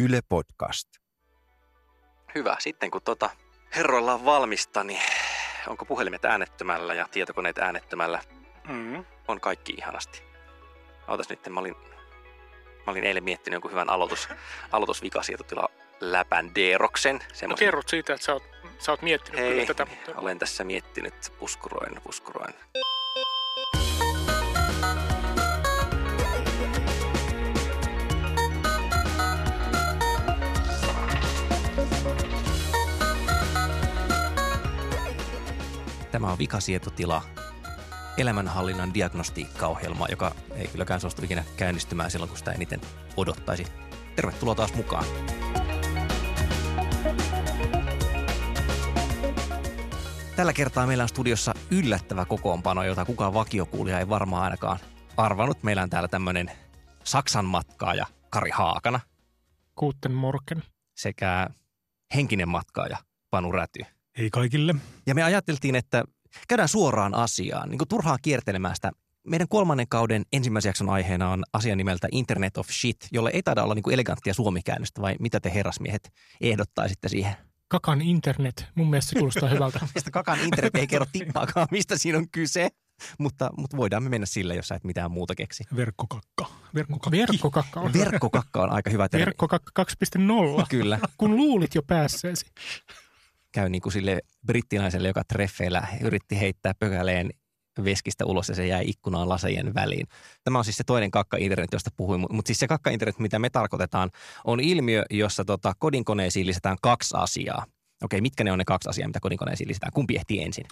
Yle Podcast. Hyvä. Sitten kun tota herroilla on valmista, niin onko puhelimet äänettömällä ja tietokoneet äänettömällä? Mm. On kaikki ihanasti. Ootas nyt, mä olin, mä olin eilen miettinyt jonkun hyvän aloitus, aloitusvikasietotila läpän Deeroksen. No kerrot siitä, että sä oot, sä oot miettinyt Hei, kyllä tätä. Mutta... olen tässä miettinyt, puskuroin, puskuroin. Tämä on vikasietotila, elämänhallinnan diagnostiikkaohjelma, joka ei kylläkään suostu ikinä käynnistymään silloin, kun sitä eniten odottaisi. Tervetuloa taas mukaan. Tällä kertaa meillä on studiossa yllättävä kokoonpano, jota kukaan vakiokuulija ei varmaan ainakaan arvannut. Meillä on täällä tämmöinen Saksan matkaaja Kari Haakana Kuutten morken. sekä henkinen matkaaja Panu Räty. Ei kaikille. Ja me ajateltiin, että käydään suoraan asiaan, niin kuin turhaa kiertelemään sitä. Meidän kolmannen kauden ensimmäisen jakson aiheena on asia nimeltä Internet of Shit, jolle ei taida olla niin kuin eleganttia suomikäännöstä, vai mitä te herrasmiehet ehdottaisitte siihen? Kakan internet. Mun mielestä se kuulostaa hyvältä. Mistä kakan internet ei kerro tippaakaan, mistä siinä on kyse. Mutta, mutta voidaan me mennä sillä, jos sä et mitään muuta keksi. Verkkokakka. Verkkokakki. Verkkokakka on. Verkkokakka on aika hyvä termi. Verkkokakka 2.0. Kyllä. Kun luulit jo päässeesi. Käy niin kuin sille brittinaiselle, joka treffeillä yritti heittää pökäleen veskistä ulos ja se jäi ikkunaan lasejen väliin. Tämä on siis se toinen kakka-internet, josta puhuin, mutta siis se kakka-internet, mitä me tarkoitetaan, on ilmiö, jossa tota, kodinkoneisiin lisätään kaksi asiaa. Okei, mitkä ne on ne kaksi asiaa, mitä kodinkoneisiin lisätään? Kumpi ehtii ensin?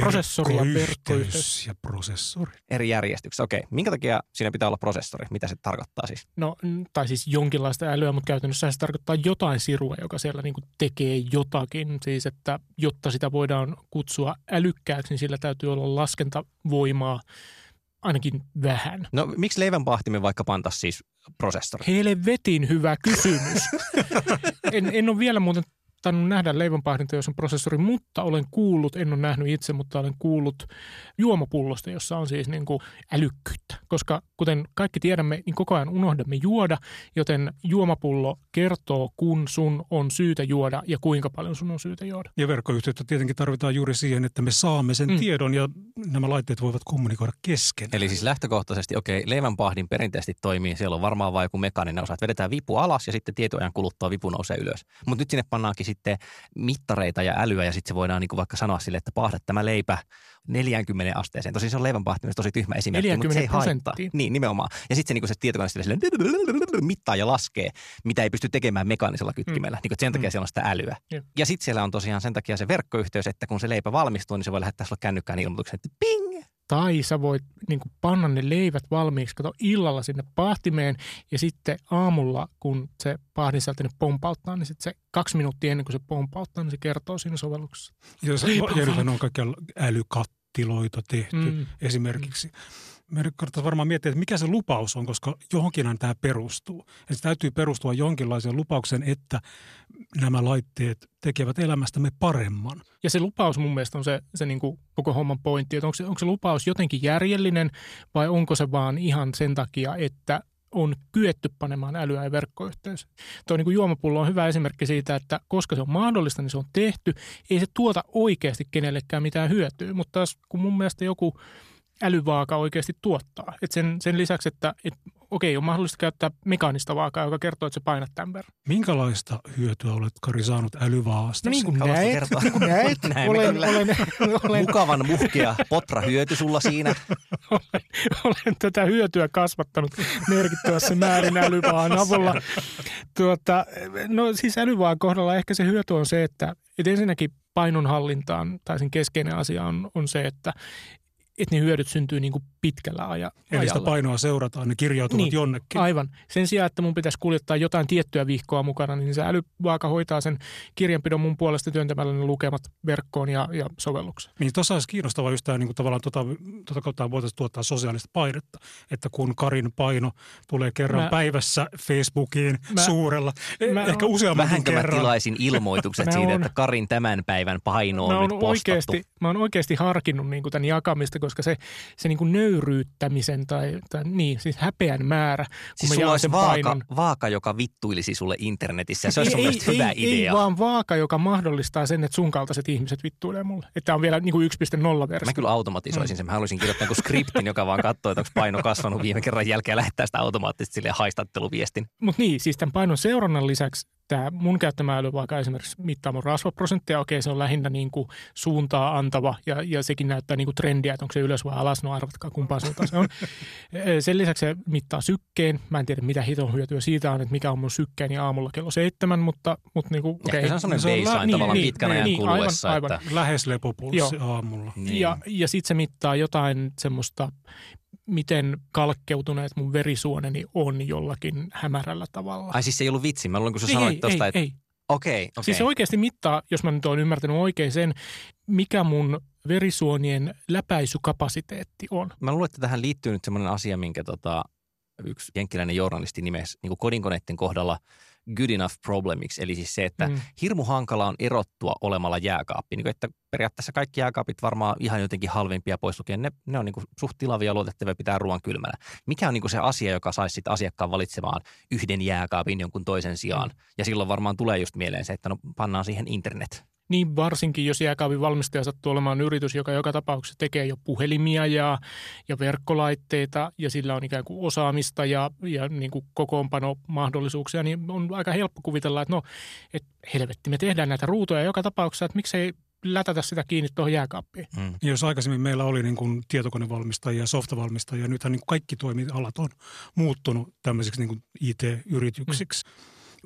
Prosessori ja Verkkoyhteys ja prosessori. Eri järjestyksessä. Okei, minkä takia siinä pitää olla prosessori? Mitä se tarkoittaa siis? No, tai siis jonkinlaista älyä, mutta käytännössä se tarkoittaa jotain sirua, joka siellä niin tekee jotakin. Siis, että jotta sitä voidaan kutsua älykkääksi, niin sillä täytyy olla laskentavoimaa ainakin vähän. No miksi leivänpahtimen vaikka pantas siis prosessori? Helvetin hyvä kysymys. en, en ole vielä muuten tainnut nähdä leivänpahdinta, jos on prosessori, mutta olen kuullut, en ole nähnyt itse, mutta olen kuullut juomapullosta, jossa on siis niin kuin älykkyyttä. Koska kuten kaikki tiedämme, niin koko ajan unohdamme juoda, joten juomapullo kertoo, kun sun on syytä juoda ja kuinka paljon sun on syytä juoda. Ja verkkoyhteyttä tietenkin tarvitaan juuri siihen, että me saamme sen Mm. tiedon ja nämä laitteet voivat kommunikoida kesken. Eli siis lähtökohtaisesti, okei, leivänpahdin perinteisesti toimii, siellä on varmaan vain joku mekaaninen osa, että vedetään vipu alas ja sitten tietoajan kuluttua vipu nousee ylös. Mutta nyt sinne pannaankin sitten mittareita ja älyä ja sitten se voidaan niin kuin vaikka sanoa sille, että pahda tämä leipä 40 asteeseen. Tosin se on leivänpahtimessa tosi tyhmä esimerkki, mutta se ei 40 haittaa. Niin, nimenomaan. Ja sitten se, niin se tietokone sille silleen mittaa ja laskee, mitä ei pysty tekemään mekaanisella kytkimellä. Mm. Niin kuin, sen takia Mm. siellä on sitä älyä. Jep. Ja sitten siellä on tosiaan sen takia se verkkoyhteys, että kun se leipä valmistuu, niin se voi lähettää sulle kännykkään ilmoituksen, että ping! Tai sä voit niin kuin panna ne leivät valmiiksi, kato illalla sinne pahtimeen ja sitten aamulla, kun se pahdin sieltä ne pompauttaa, niin sitten se kaksi minuuttia ennen kuin se pompauttaa, niin se kertoo siinä sovelluksessa. Jos, ja on kaikkia älykattiloita tehty Mm. mm. Meidän kannattaa varmaan miettiä, että mikä se lupaus on, koska johonkinhan tämä perustuu. Eli se täytyy perustua jonkinlaiseen lupaukseen, että nämä laitteet tekevät elämästämme paremman. Ja se lupaus mun mielestä on se, se niin kuin koko homman pointti, että onko se, onko se lupaus jotenkin järjellinen vai onko se vaan ihan sen takia, että on kyetty panemaan älyä ja verkkoyhteys. Tuo niin kuin juomapullo on hyvä esimerkki siitä, että koska se on mahdollista, niin se on tehty. Ei se tuota oikeasti kenellekään mitään hyötyä, mutta taas kun mun mielestä joku älyvaaka oikeasti tuottaa. Et sen, sen lisäksi, että et, okei, on mahdollista käyttää mekaanista vaakaa, joka kertoo, että se painat tämän verran. Minkälaista hyötyä olet, Kari, saanut älyvaasta? No niin kuin näet, kertoa? niin kuin näet, Näemme olen, kyllä. olen, olen, Mukavan muhkea potra hyöty sulla siinä. olen, olen tätä hyötyä kasvattanut merkittävässä määrin älyvaan avulla. Tuota, no siis älyvaan kohdalla ehkä se hyöty on se, että, että ensinnäkin painonhallintaan tai sen keskeinen asia on, on se, että, että ne hyödyt syntyy niin kuin pitkällä aja, Eli sitä painoa seurataan, ne kirjautuvat Niin, jonnekin. Aivan. Sen sijaan, että mun pitäisi kuljettaa jotain tiettyä vihkoa mukana, niin se älyvaaka hoitaa sen kirjanpidon mun puolesta työntämällä ne lukemat verkkoon ja, ja sovellukseen. Niin tuossa olisi kiinnostavaa just tämä, niin kuin tavallaan tota, tota kautta voitaisiin tuottaa sosiaalista painetta, että kun Karin paino tulee kerran Mä- päivässä Facebookiin Mä- suurella, mä mä, ehkä useammankin Vähänkö mä kerran. tilaisin ilmoitukset siitä, oon- että Karin tämän päivän paino Mä on nyt postattu. oikeasti, mä oon oikeasti harkinnut niin kuin tämän jakamista, koska se, se niin kuin nöyryyttämisen tai, tai niin, siis häpeän määrä, kun Siis sulla olisi vaaka, painon. vaaka, joka vittuilisi sulle internetissä. Se olisi ei, ei, hyvä ei, idea. Ei vaan vaaka, joka mahdollistaa sen, että sun kaltaiset ihmiset vittuilee mulle. Että on vielä niin kuin 1.0-versio. Mä kyllä automatisoisin sen. Mä haluaisin kirjoittaa jonkun skriptin, joka vaan katsoo, että onko paino kasvanut viime kerran jälkeen ja lähettää sitä automaattisesti sille haistatteluviestin. Mutta niin, siis tämän painon seurannan lisäksi tämä mun käyttämä äly vaikka esimerkiksi mittaa mun rasvaprosenttia, okei se on lähinnä niin kuin suuntaa antava ja, ja sekin näyttää niin kuin trendiä, että onko se ylös vai alas, no arvatkaa kumpaan suuntaan se on. Sen lisäksi se mittaa sykkeen, mä en tiedä mitä hiton hyötyä siitä on, että mikä on mun sykkeeni aamulla kello seitsemän, mutta, mutta niin kuin, Okay. okei. se on semmoinen se on baseline niin, tavallaan niin, pitkän niin, ajan niin, kuluessa. aivan, että, Lähes lepopulssi aamulla. niin. Ja, ja sitten se mittaa jotain semmoista, miten kalkkeutuneet mun verisuoneni on jollakin hämärällä tavalla. Ai siis se ei ollut vitsi. Mä luulen, kun sä ei, sanoit ei, tuosta, ei, että ei. okei, okei. Siis se oikeasti mittaa, jos mä nyt oon ymmärtänyt oikein sen, mikä mun verisuonien läpäisykapasiteetti on. Mä luulen, että tähän liittyy nyt semmoinen asia, minkä tota, yksi jenkkiläinen journalisti nimesi niin kodinkoneiden kohdalla good enough problemiksi. Eli siis se, että Mm. hirmu hankala on erottua olemalla jääkaappi. Niin kuin, että periaatteessa kaikki jääkaapit varmaan ihan jotenkin halvimpia pois lukien. Ne, ne on niin kuin suht tilavia luotettavia pitää ruoan kylmänä. Mikä on niin kuin se asia, joka saisi sit asiakkaan valitsemaan yhden jääkaapin jonkun toisen sijaan? Mm. Ja silloin varmaan tulee just mieleen se, että no pannaan siihen internet. Niin varsinkin, jos jääkaapin valmistaja sattuu olemaan yritys, joka joka tapauksessa tekee jo puhelimia ja, ja verkkolaitteita ja sillä on ikään kuin osaamista ja, ja niin kuin kokoonpanomahdollisuuksia, niin on aika helppo kuvitella, että no, että helvetti, me tehdään näitä ruutuja joka tapauksessa, että miksei lätätä sitä kiinni tuohon jääkaappiin. Mm. Ja jos aikaisemmin meillä oli niin kuin tietokonevalmistajia ja softavalmistajia, nythän niin kuin kaikki toimialat on muuttunut tämmöisiksi niin kuin IT-yrityksiksi.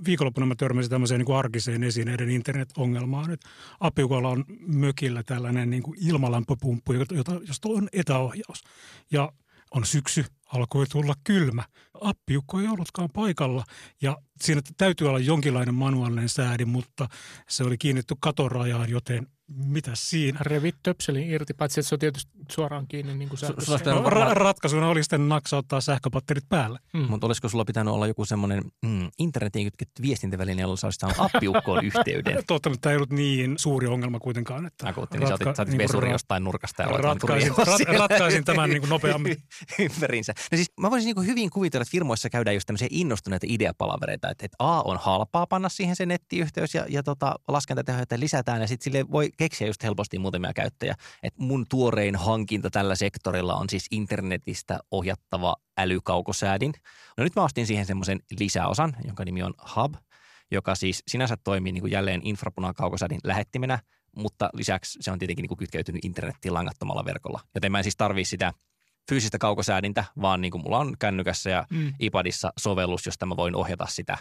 Viikonloppuna mä törmäsin tämmöiseen niin kuin arkiseen esineiden internet-ongelmaan. Että Apiukolla on mökillä tällainen niin kuin ilmalämpöpumppu, jota, josta on etäohjaus. Ja on syksy, alkoi tulla kylmä. Appiukko ei ollutkaan paikalla ja siinä täytyy olla jonkinlainen manuaalinen säädin, mutta se oli kiinnitty katorajaan, joten mitä siinä? Revit töpselin irti, paitsi että se on tietysti suoraan kiinni niin kuin sähkössä. No, varmaan- ra- ratkaisuna oli sitten naksauttaa sähköpatterit päälle. Mm. Mutta olisiko sulla pitänyt olla joku semmoinen mm, internetiin kytketty viestintäväline, jolla sä olisit saanut appiukkoon yhteyden? Totta, mutta tämä ei ollut niin suuri ongelma kuitenkaan. Että Akuutti, niin sä otit, sä otit niin kuin ra- jostain nurkasta ja vaan ratkaisin, rat, ratkaisin tämän niin kuin nopeammin. ympärinsä. No siis mä voisin niin hyvin kuvitella, että firmoissa käydään just tämmöisiä innostuneita ideapalavereita, että, että A on halpaa panna siihen se nettiyhteys ja, ja tota, laskentatehoja lisätään ja sitten sille voi keksiä just helposti muutamia käyttäjiä. Että mun tuorein hankinta tällä sektorilla on siis internetistä ohjattava älykaukosäädin. No nyt mä ostin siihen semmoisen lisäosan, jonka nimi on Hub, joka siis sinänsä toimii niin kuin jälleen infrapunakaukosäädin lähettimenä, mutta lisäksi se on tietenkin niin kuin kytkeytynyt internettiin langattomalla verkolla. Joten mä en siis tarvii sitä fyysistä kaukosäädintä, vaan niin kuin mulla on kännykässä ja Mm. iPadissa sovellus, josta mä voin ohjata sitä.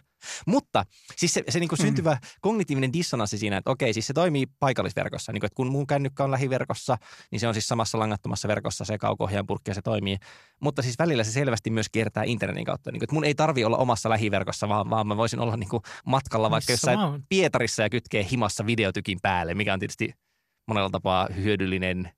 Mutta siis se, se niin kuin Mm. syntyvä kognitiivinen dissonanssi siinä, että okei, siis se toimii paikallisverkossa. Niin kuin, että kun mun kännykkä on lähiverkossa, niin se on siis samassa langattomassa verkossa se kauko purkki ja se toimii. Mutta siis välillä se selvästi myös kiertää internetin kautta. Niin kuin, että mun ei tarvi olla omassa lähiverkossa, vaan, vaan mä voisin olla niin kuin matkalla vaikka Missä jossain vaan. Pietarissa ja kytkee himassa videotykin päälle, mikä on tietysti monella tapaa hyödyllinen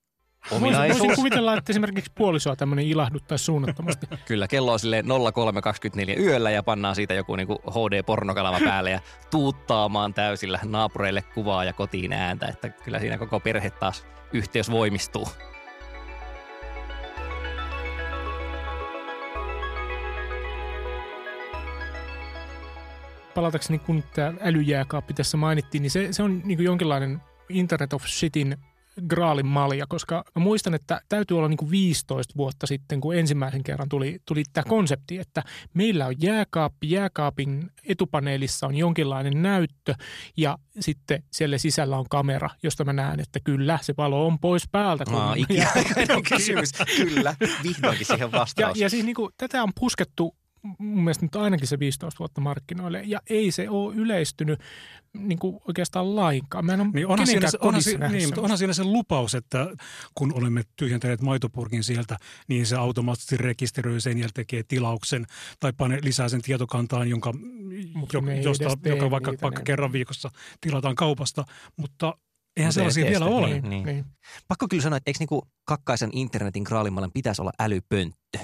ominaisuus. voisin kuvitella, että esimerkiksi puolisoa tämmöinen ilahduttaisi suunnattomasti. Kyllä, kello on silleen 03.24 yöllä ja pannaan siitä joku niinku HD-pornokalava päälle ja tuuttaamaan täysillä naapureille kuvaa ja kotiin ääntä, että kyllä siinä koko perhe taas yhteys voimistuu. palatakseni kun tämä älyjääkaappi tässä mainittiin, niin se, se on niin jonkinlainen Internet of Shitin graalin malja, koska mä muistan, että täytyy olla niin kuin 15 vuotta sitten, kun ensimmäisen kerran tuli, tuli tämä konsepti, että meillä on jääkaappi, jääkaapin etupaneelissa on jonkinlainen näyttö ja sitten siellä sisällä on kamera, josta mä näen, että kyllä, se valo on pois päältä. kun- Aa, ikiaikainen kysymys. Kyllä, vihdoinkin siihen ja, vastaus. ja siis niin kuin, tätä on puskettu mun mielestä nyt ainakin se 15 vuotta markkinoille, ja ei se ole yleistynyt niin kuin oikeastaan lainkaan. Mä en ole Niin onhan, siinä, se, onhan, siinä, niin, mutta onhan siinä se lupaus, että kun olemme tyhjentäneet maitopurkin sieltä, niin se automaattisesti rekisteröi sen ja tekee tilauksen tai pane lisää sen tietokantaan, jonka, jo, josta, joka vaikka, niitä, vaikka ne- kerran viikossa tilataan kaupasta, mutta eihän sellaisia vielä ole. niin. Niin, niin. Pakko kyllä sanoa, että eikö niinku kakkaisen internetin graalimallan pitäisi olla älypönttö?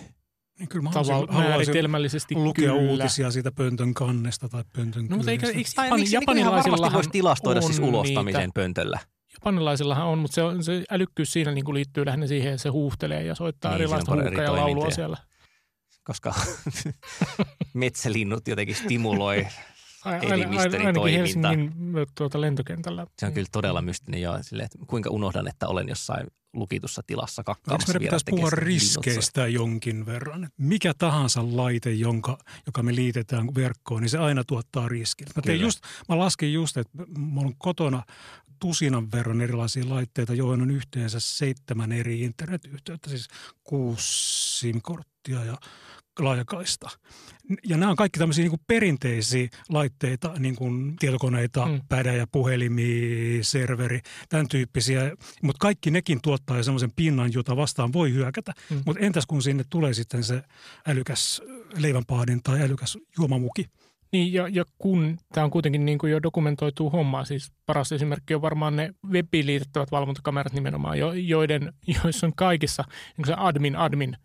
Niin kyllä mä Tavalla haluaisin, haluaisin määritelmällisesti lukea kyllä. uutisia siitä pöntön kannesta tai pöntön No, mutta eikö, kyljestä. eikö Tai Japani, miksi, japanilaisillahan voisi tilastoida siis ulostamisen niitä. pöntöllä? Japanilaisillahan on, mutta se, on, se älykkyys siinä niin kuin liittyy lähinnä siihen, että se huuhtelee ja soittaa Niin, erilaista siinä on huuhkaa ja laulua siellä. koska metsälinnut jotenkin stimuloi. Ai- Elimistön ainakin toiminta. Helsingin tuota, lentokentällä. Se on kyllä todella mystinen jo, silleen, että kuinka unohdan, että olen jossain lukitussa tilassa kakkaamassa Eikö meidän pitäisi puhua riskeistä jonkin verran? Mikä tahansa laite, jonka, joka me liitetään verkkoon, niin se aina tuottaa riskin. Mä, tein Kyllä. just, mä laskin just, että mulla on kotona tusinan verran erilaisia laitteita, joihin on yhteensä seitsemän eri internetyhteyttä, siis kuusi SIM-korttia ja laajakaista. Ja nämä on kaikki tämmöisiä niin kuin perinteisiä laitteita, niin kuin tietokoneita, Mm. pädejä, puhelimia, serveri, tämän tyyppisiä. Mutta kaikki nekin tuottaa jo semmoisen pinnan, jota vastaan voi hyökätä. Mm. Mutta entäs kun sinne tulee sitten se älykäs leivänpaadin tai älykäs juomamuki? Niin, ja, ja kun tämä on kuitenkin niin kuin jo dokumentoitu homma, siis paras esimerkki on varmaan ne webiin liitettävät valvontakamerat nimenomaan, jo, joiden, joissa on kaikissa niin se admin, admin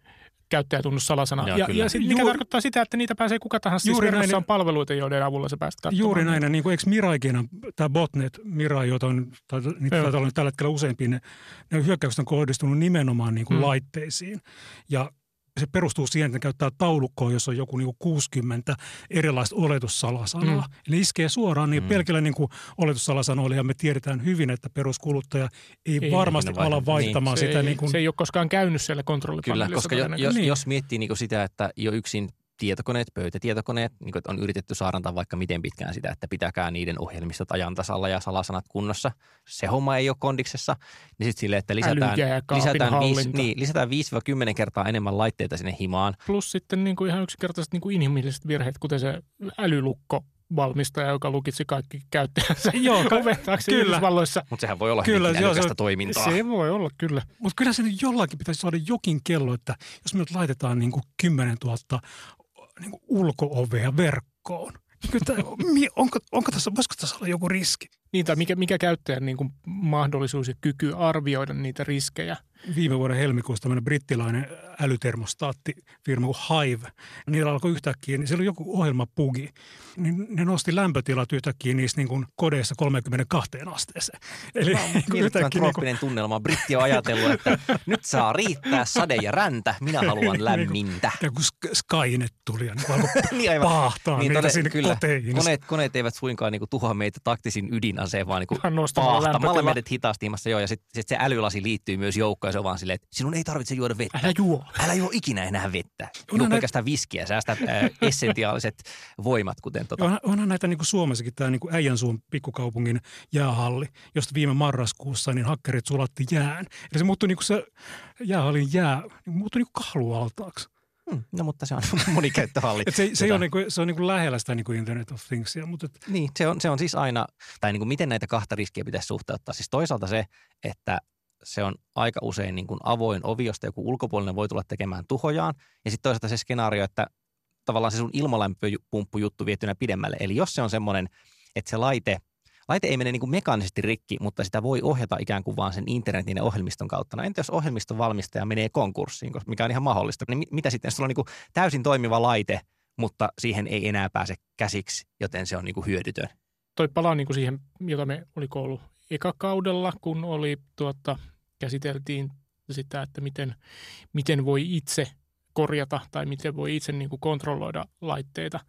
käyttäjätunnus salasana. Joo, ja, kyllä. ja sit, mikä Juuri- tarkoittaa sitä, että niitä pääsee kuka tahansa. Juuri siis näin. on palveluita, joiden avulla se päästä katsomaan. Juuri näin. ja Niin kuin, eikö Miraikin, tämä botnet, Mirai, jota on, tai, niitä taitaa olla tällä hetkellä useampia, ne, ne hyökkäykset on kohdistunut nimenomaan niin kuin Mm. mm. laitteisiin. Ja se perustuu siihen, että ne käyttää taulukkoa, jossa on joku niin kuin 60 erilaista oletussalasanaa. Mm. Eli iskee suoraan niin Mm. pelkillä niin kuin oletussalasanoilla, ja me tiedetään hyvin, että peruskuluttaja ei, Ei ei varmasti ala vaihtamaan se, sitä. ei, Niin kuin, se ei ole koskaan käynyt siellä Kyllä, kontrollipaneelissa. koska jo, jos. Niin. jos miettii niin sitä, että jo yksin tietokoneet, pöytätietokoneet, niin kuin, on yritetty saarantaa vaikka miten pitkään sitä, että pitäkää niiden ohjelmistot ajan tasalla ja salasanat kunnossa. Se homma ei ole kondiksessa. Niin sitten silleen, että lisätään, lisätään, viisi, niin, lisätään 5-10 kertaa enemmän laitteita sinne himaan. Plus sitten niin kuin ihan yksinkertaiset niin kuin inhimilliset virheet, kuten se älylukko valmistaja, joka lukitsi kaikki käyttäjänsä Joo, kyllä. Yhdysvalloissa. Mutta sehän voi olla Kyllä, hyvinkin joo, se älykästä on- toimintaa. Se voi olla kyllä. Mutta kyllä se jollakin pitäisi saada jokin kello, että jos me nyt laitetaan niin kuin 10 000 niin kuin ulko-ovea verkkoon, niin tämä- onko, onko tässä, voisiko tässä olla joku riski? Niin, tai mikä, mikä käyttäjän niin kuin mahdollisuus ja kyky arvioida niitä riskejä. Viime vuoden helmikuussa tämmöinen brittiläinen älytermostaattifirma kuin Hive, niillä alkoi yhtäkkiä, niin siellä oli joku ohjelmapugi, niin ne nosti lämpötilat yhtäkkiä niissä niin kuin kodeissa 32 asteeseen. Eli niin kuin Miellyttävän yhtäkkiä niin kuin, tunnelma. Britti on ajatellut, että nyt saa riittää sade ja räntä, minä haluan lämmintä. kuin Sk- Skynet tuli ja niin kuin alkoi niin aivan. paahtaa niin, niitä tode- sinne kyllä. koteihin. Koneet, koneet eivät suinkaan niinku tuhoa meitä taktisin ydinaseen, vaan nostamalla paahtamalla lämpötilaa. meidät hitaasti ilmassa. Joo, ja sitten sit se älylasi liittyy myös joukkoon ja se on vaan silleen, että sinun ei tarvitse juoda vettä. Älä juo. Älä juo ikinä enää vettä. Juo Onhan pelkästään viskiä, säästä äh, essentiaaliset voimat, kuten tota. On, onhan näitä niin kuin Suomessakin tämä niin kuin Äijänsuun pikkukaupungin jäähalli, josta viime marraskuussa niin hakkerit sulatti jään. Eli se muuttui niin kuin se jäähallin jää, niin muuttui niin kuin kahlualtaaksi. Hmm, no mutta se on monikäyttöhalli. Et se, se, ei Tota, ole niin kuin, se on niin kuin lähellä sitä niin kuin Internet of Thingsia, mutta et, Niin, se on, se on siis aina, tai niin kuin miten näitä kahta riskiä pitäisi suhteuttaa. Siis toisaalta se, että se on aika usein niin kuin avoin ovi, josta joku ulkopuolinen voi tulla tekemään tuhojaan. Ja sitten toisaalta se skenaario, että tavallaan se sun ilmalämpöpumppujuttu viettynä pidemmälle. Eli jos se on semmoinen, että se laite, laite ei mene niin kuin mekaanisesti rikki, mutta sitä voi ohjata ikään kuin vaan sen internetin ja ohjelmiston kautta. No entä jos ohjelmiston valmistaja menee konkurssiin, mikä on ihan mahdollista, niin mi- mitä sitten, jos sulla on niin kuin täysin toimiva laite, mutta siihen ei enää pääse käsiksi, joten se on niin kuin hyödytön. Toi palaa niin kuin siihen, jota me oli ollut ekakaudella, kun oli tuota, käsiteltiin sitä, että miten, miten voi itse korjata tai miten voi itse niin kuin kontrolloida laitteita.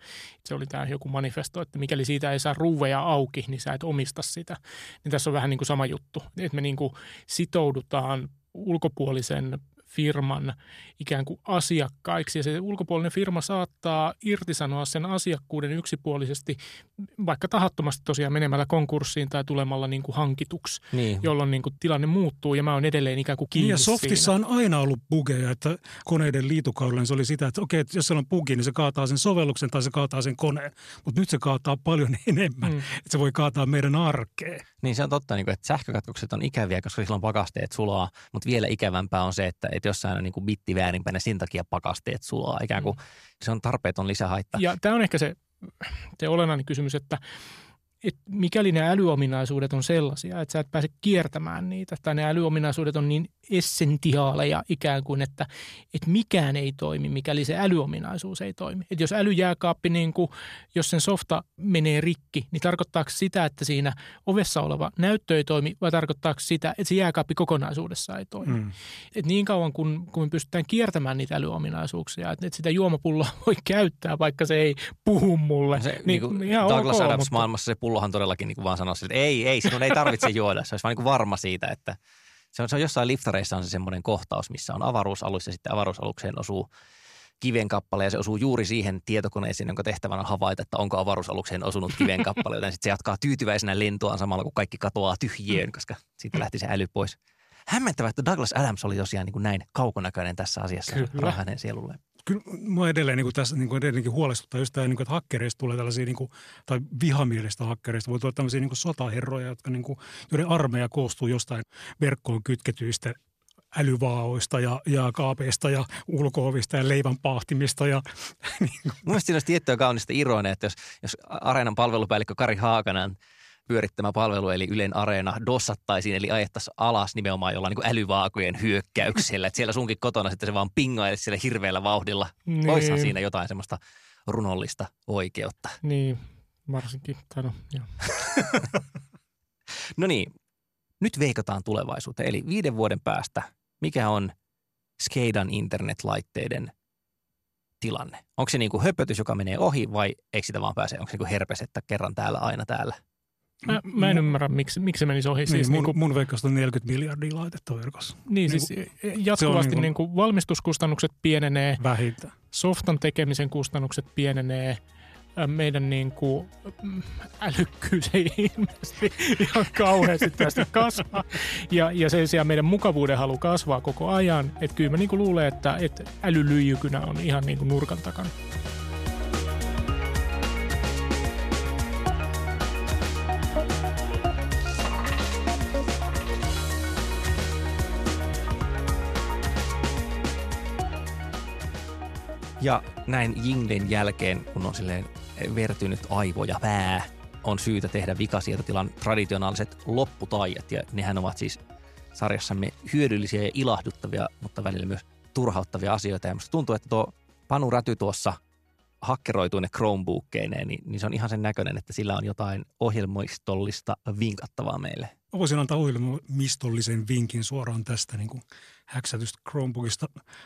Se oli tämä joku manifesto, että mikäli siitä ei saa ruuveja auki, niin sä et omista sitä. Niin tässä on vähän niin kuin sama juttu, että me niin kuin sitoudutaan ulkopuolisen firman ikään kuin asiakkaiksi ja se ulkopuolinen firma saattaa irtisanoa sen asiakkuuden yksipuolisesti vaikka tahattomasti tosiaan menemällä konkurssiin tai tulemalla niin kuin hankituksi, Niin. jolloin niin kuin tilanne muuttuu ja mä oon edelleen ikään kuin kiinni niin ja softissa siinä. on aina ollut bugeja, että koneiden liitukaudella niin se oli sitä, että okei, että jos siellä on bugi, niin se kaataa sen sovelluksen tai se kaataa sen koneen. Mutta nyt se kaataa paljon enemmän, Mm. että se voi kaataa meidän arkeen. Niin se on totta, niin kuin, että sähkökatkokset on ikäviä, koska silloin pakasteet sulaa, mutta vielä ikävämpää on se, että, että jossain on niin kuin bitti väärinpäin ja sen takia pakasteet sulaa. Ikään kuin se on tarpeeton lisähaitta. Ja tämä on ehkä se, se olennainen kysymys, että, että mikäli ne älyominaisuudet on sellaisia, että sä et pääse kiertämään niitä, tai ne älyominaisuudet on niin essentiaaleja ikään kuin, että, että mikään ei toimi, mikäli se älyominaisuus ei toimi. Että jos älyjääkaappi, niin kuin, jos sen softa menee rikki, niin tarkoittaako sitä, että siinä ovessa oleva näyttö ei toimi vai tarkoittaako sitä, että se jääkaappi kokonaisuudessaan ei toimi. Mm. Et niin kauan kun, kun me pystytään kiertämään niitä älyominaisuuksia, että, että sitä juomapulloa voi käyttää, vaikka se ei puhu mulle. Se, niin, niin kuin Douglas ok, Adams mutta... maailmassa se pullohan todellakin niin kuin vaan sanoo, että ei, ei, sinun ei tarvitse juoda. Se olisi vaan niin kuin varma siitä, että se on, se on jossain liftareissa on se semmoinen kohtaus, missä on avaruusalus ja sitten avaruusalukseen osuu kiven kappale ja se osuu juuri siihen tietokoneeseen, jonka tehtävänä on havaita, että onko avaruusalukseen osunut kiven kappale, joten sitten se jatkaa tyytyväisenä lentoaan samalla, kun kaikki katoaa tyhjiöön, koska siitä lähti se äly pois. Hämmentävää, että Douglas Adams oli tosiaan niin kuin näin kaukonäköinen tässä asiassa Kyllä. hänen sielulleen kyllä mua edelleen niin kuin tässä niin kuin edelleenkin huolestuttaa just tämä, niin kuin, että hakkereista tulee tällaisia, niin kuin, tai vihamielistä hakkereista voi tulla tämmöisiä niin kuin sotaherroja, jotka, niin kuin, joiden armeija koostuu jostain verkkoon kytketyistä älyvaaoista ja, ja kaapeista ja ulkoovista ja leivän pahtimista. Ja, niin kuin. Mielestäni siinä olisi tiettyä kaunista ironia, että jos, jos Areenan palvelupäällikkö Kari Haakanen pyörittämä palvelu, eli Ylen Areena, dossattaisiin, eli ajettaisiin alas nimenomaan jollain niin älyvaakojen hyökkäyksellä. Että siellä sunkin kotona sitten se vaan pingaili siellä hirveällä vauhdilla. Niin. Oishan siinä jotain semmoista runollista oikeutta. Niin, varsinkin. no, no niin, nyt veikataan tulevaisuuteen. Eli viiden vuoden päästä, mikä on Skeidan internetlaitteiden tilanne? Onko se niin kuin höpötys, joka menee ohi vai eikö sitä vaan pääse? Onko se niin kuin herpes, että kerran täällä, aina täällä? Mä, mä en ymmärrä, miksi, miksi se menisi ohi. Niin, siis mun, niin kuin, mun veikkaus on 40 miljardia laitetta verkossa. Niin, niin siis kuin, jatkuvasti niin kuin, niin kuin valmistuskustannukset pienenee. Vähintään. Softan tekemisen kustannukset pienenee. Meidän niin kuin, mm, älykkyys ei ilmeisesti ihan kauheasti tästä kasvaa. Ja, ja sen sijaan meidän mukavuuden halu kasvaa koko ajan. Että kyllä mä niin kuin luulen, että, että älylyijykynä on ihan niin kuin nurkan takana. Ja näin Jinglen jälkeen, kun on silleen vertynyt aivo ja pää, on syytä tehdä vikasietotilan traditionaaliset lopputaijat. Ja nehän ovat siis sarjassamme hyödyllisiä ja ilahduttavia, mutta välillä myös turhauttavia asioita. Ja tuntuu, että tuo Panu Räty tuossa hakkeroituinen Chromebookkeineen, niin, niin se on ihan sen näköinen, että sillä on jotain ohjelmistollista vinkattavaa meille. Mä voisin antaa ohjelmistollisen vinkin suoraan tästä niin kuin häksätystä Chromebookista.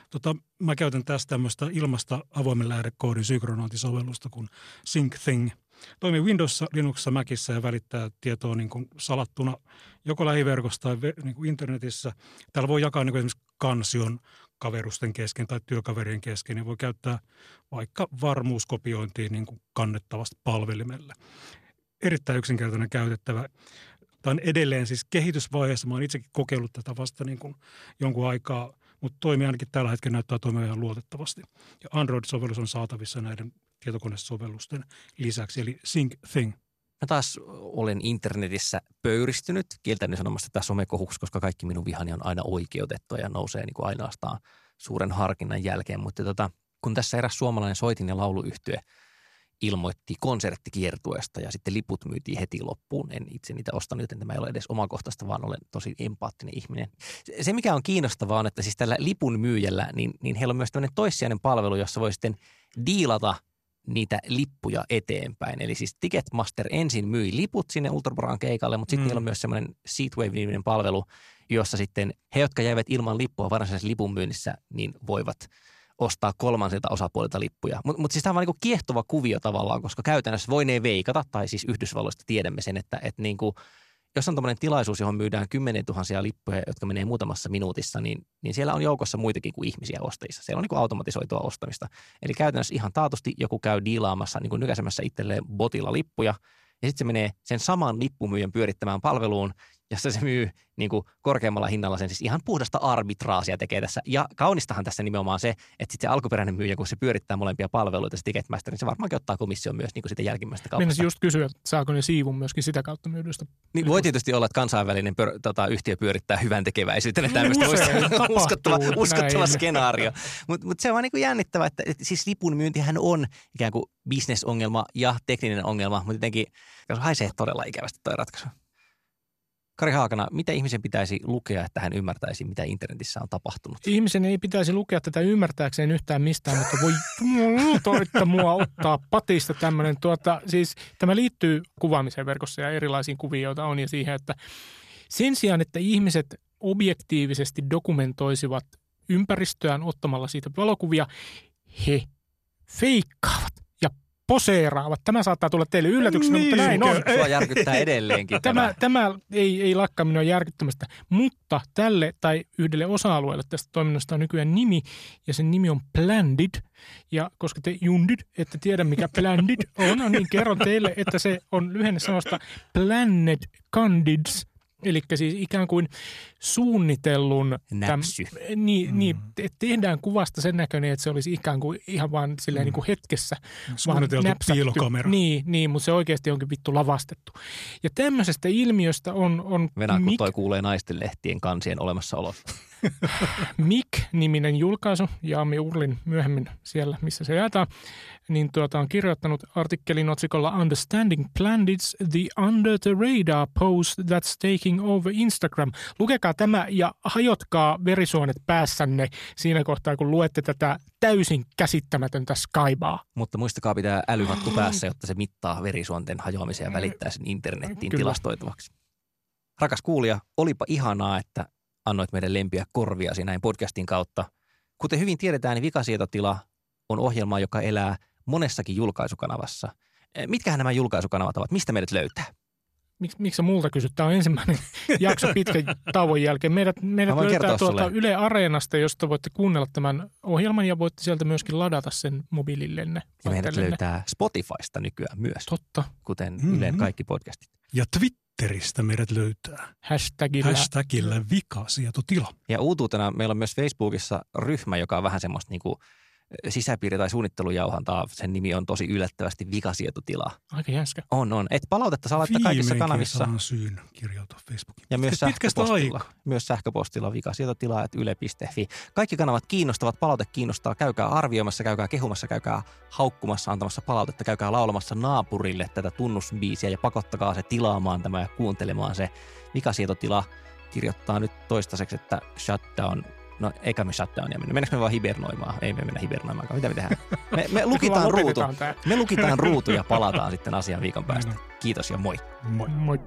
Tota, mä käytän tästä tämmöistä ilmasta avoimen lähdekoodin synkronointisovellusta kuin SyncThing. Toimii Windowsissa, Linuxissa, Macissa ja välittää tietoa niin kuin salattuna joko lähiverkossa tai niin kuin internetissä. Täällä voi jakaa niin kuin esimerkiksi kansion kaverusten kesken tai työkaverien kesken, niin voi käyttää vaikka varmuuskopiointiin niin kuin kannettavasti palvelimelle. Erittäin yksinkertainen käytettävä. Tämä on edelleen siis kehitysvaiheessa. Mä oon itsekin kokeillut tätä vasta niin kuin jonkun aikaa, mutta toimii ainakin tällä hetkellä näyttää toimia ihan luotettavasti. Ja Android-sovellus on saatavissa näiden tietokonesovellusten lisäksi, eli SyncThing. Mä taas olen internetissä pöyristynyt kieltäni sanomasta tässä somekohuksi, koska kaikki minun vihani on aina oikeutettua ja nousee niin kuin ainoastaan suuren harkinnan jälkeen. Mutta tota, kun tässä eräs suomalainen soitin ja lauluyhtye ilmoitti konserttikiertueesta ja sitten liput myytiin heti loppuun. En itse niitä ostanut, joten tämä ei ole edes omakohtaista, vaan olen tosi empaattinen ihminen. Se, mikä on kiinnostavaa on, että siis tällä lipun myyjällä, niin, niin heillä on myös tämmöinen toissijainen palvelu, jossa voi sitten diilata niitä lippuja eteenpäin. Eli siis Ticketmaster ensin myi liput sinne Ultrabraan keikalle, mutta sitten mm. niillä on myös semmoinen Seatwave-niminen palvelu, jossa sitten he, jotka jäivät ilman lippua varsinaisessa lipun myynnissä, niin voivat – ostaa kolmansilta osapuolilta lippuja. Mutta mut siis tämä on niinku kiehtova kuvio tavallaan, koska käytännössä voi ne veikata, tai siis Yhdysvalloista tiedämme sen, että et niinku, jos on tämmöinen tilaisuus, johon myydään kymmenen tuhansia lippuja, jotka menee muutamassa minuutissa, niin, niin siellä on joukossa muitakin kuin ihmisiä ostajissa. Siellä on niin automatisoitua ostamista. Eli käytännössä ihan taatusti joku käy diilaamassa, niin kuin nykäisemässä itselleen botilla lippuja, ja sitten se menee sen saman lippumyyjän pyörittämään palveluun, jossa se myy niin kuin korkeammalla hinnalla sen siis ihan puhdasta arbitraasia tekee tässä. Ja kaunistahan tässä nimenomaan se, että sitten se alkuperäinen myyjä, kun se pyörittää molempia palveluita, se Ticketmaster, niin se varmaankin ottaa komission myös niin kuin sitä jälkimmäistä kaupasta. Minä just kysyä, että saako ne siivun myöskin sitä kautta myydystä? Niin voi tietysti olla, että kansainvälinen pör, tota, yhtiö pyörittää hyvän tekeväisyyttä. Tämmöistä uskottava, uskottava skenaario. Mutta mut se on vaan niin kuin jännittävä, että, että siis lipun myyntihän on ikään kuin bisnesongelma ja tekninen ongelma, mutta jotenkin haisee todella ikävästi tuo ratkaisu. Kari Haakana, mitä ihmisen pitäisi lukea, että hän ymmärtäisi, mitä internetissä on tapahtunut? Ihmisen ei pitäisi lukea tätä ymmärtääkseen yhtään mistään, mutta voi että mua ottaa patista tämmöinen. Tuota, siis tämä liittyy kuvaamiseen verkossa ja erilaisiin kuviin, joita on ja siihen, että sen sijaan, että ihmiset objektiivisesti dokumentoisivat ympäristöään ottamalla siitä valokuvia, he feikkaavat poseeraavat. Tämä saattaa tulla teille yllätyksenä, niin, mutta näin on. Sua järkyttää edelleenkin tämä. Tämä, ei, ei lakkaa minua järkyttämästä, mutta tälle tai yhdelle osa-alueelle tästä toiminnasta on nykyään nimi, ja sen nimi on Blended. Ja koska te jundit ette tiedä, mikä Blended on, niin kerron teille, että se on lyhenne sanosta Planet Candids – Eli siis ikään kuin suunnitellun... Näpsy. Täm, niin, mm. niin, tehdään kuvasta sen näköinen, että se olisi ikään kuin ihan vaan silleen mm. niin kuin hetkessä. Suunniteltu piilokamera. Niin, niin, mutta se oikeasti onkin vittu lavastettu. Ja tämmöisestä ilmiöstä on... on Venä, kun toi kuulee naisten lehtien kansien olemassaolosta. Mik-niminen julkaisu, Jaami Urlin myöhemmin siellä, missä se jaetaan, niin tuota, on kirjoittanut artikkelin otsikolla Understanding Planets, the Under the Radar Post That's Taking Over Instagram. Lukekaa tämä ja hajotkaa verisuonet päässänne siinä kohtaa, kun luette tätä täysin käsittämätöntä Skybaa. Mutta muistakaa pitää älyhattu päässä, jotta se mittaa verisuonten hajoamisen ja välittää sen internettiin Kyllä. tilastoitavaksi. Rakas kuulija, olipa ihanaa, että annoit meidän lempiä korviasi näin podcastin kautta. Kuten hyvin tiedetään, niin Vikasietotila on ohjelma, joka elää monessakin julkaisukanavassa. Eh, mitkähän nämä julkaisukanavat ovat? Mistä meidät löytää? Miksi, miksi multa kysyt? Tämä on ensimmäinen jakso pitkän tauon jälkeen. Meidät, meidät löytää tuolta Yle Areenasta, josta voitte kuunnella tämän ohjelman ja voitte sieltä myöskin ladata sen mobiilillenne. Ja meidät löytää Spotifysta nykyään myös. Totta. Kuten mm-hmm. Ylen kaikki podcastit. Ja Twitter Twitteristä meidät löytää. Hashtagillä. Hashtagillä vikasietotila. Ja uutuutena meillä on myös Facebookissa ryhmä, joka on vähän semmoista niin kuin sisäpiiri- tai suunnittelujauhantaa. Sen nimi on tosi yllättävästi vikasietotila. Aika jänskä. On, on. Et palautetta saa laittaa kaikissa kanavissa. syyn kirjautua Facebookiin. Ja myös sähköpostilla, myös sähköpostilla vikasietotila, että yle.fi. Kaikki kanavat kiinnostavat, palaute kiinnostaa. Käykää arvioimassa, käykää kehumassa, käykää haukkumassa, antamassa palautetta, käykää laulamassa naapurille tätä tunnusbiisiä ja pakottakaa se tilaamaan tämä ja kuuntelemaan se. Vikasietotila kirjoittaa nyt toistaiseksi, että shutdown No eikä me shutdownia mennä. Mennäänkö me vaan hibernoimaan? Ei me mennä hibernoimaan. Mitä me tehdään? Me, me lukitaan ruutu. Me lukitaan ruutu ja palataan sitten asian viikon päästä. Kiitos ja moi. Moi. moi.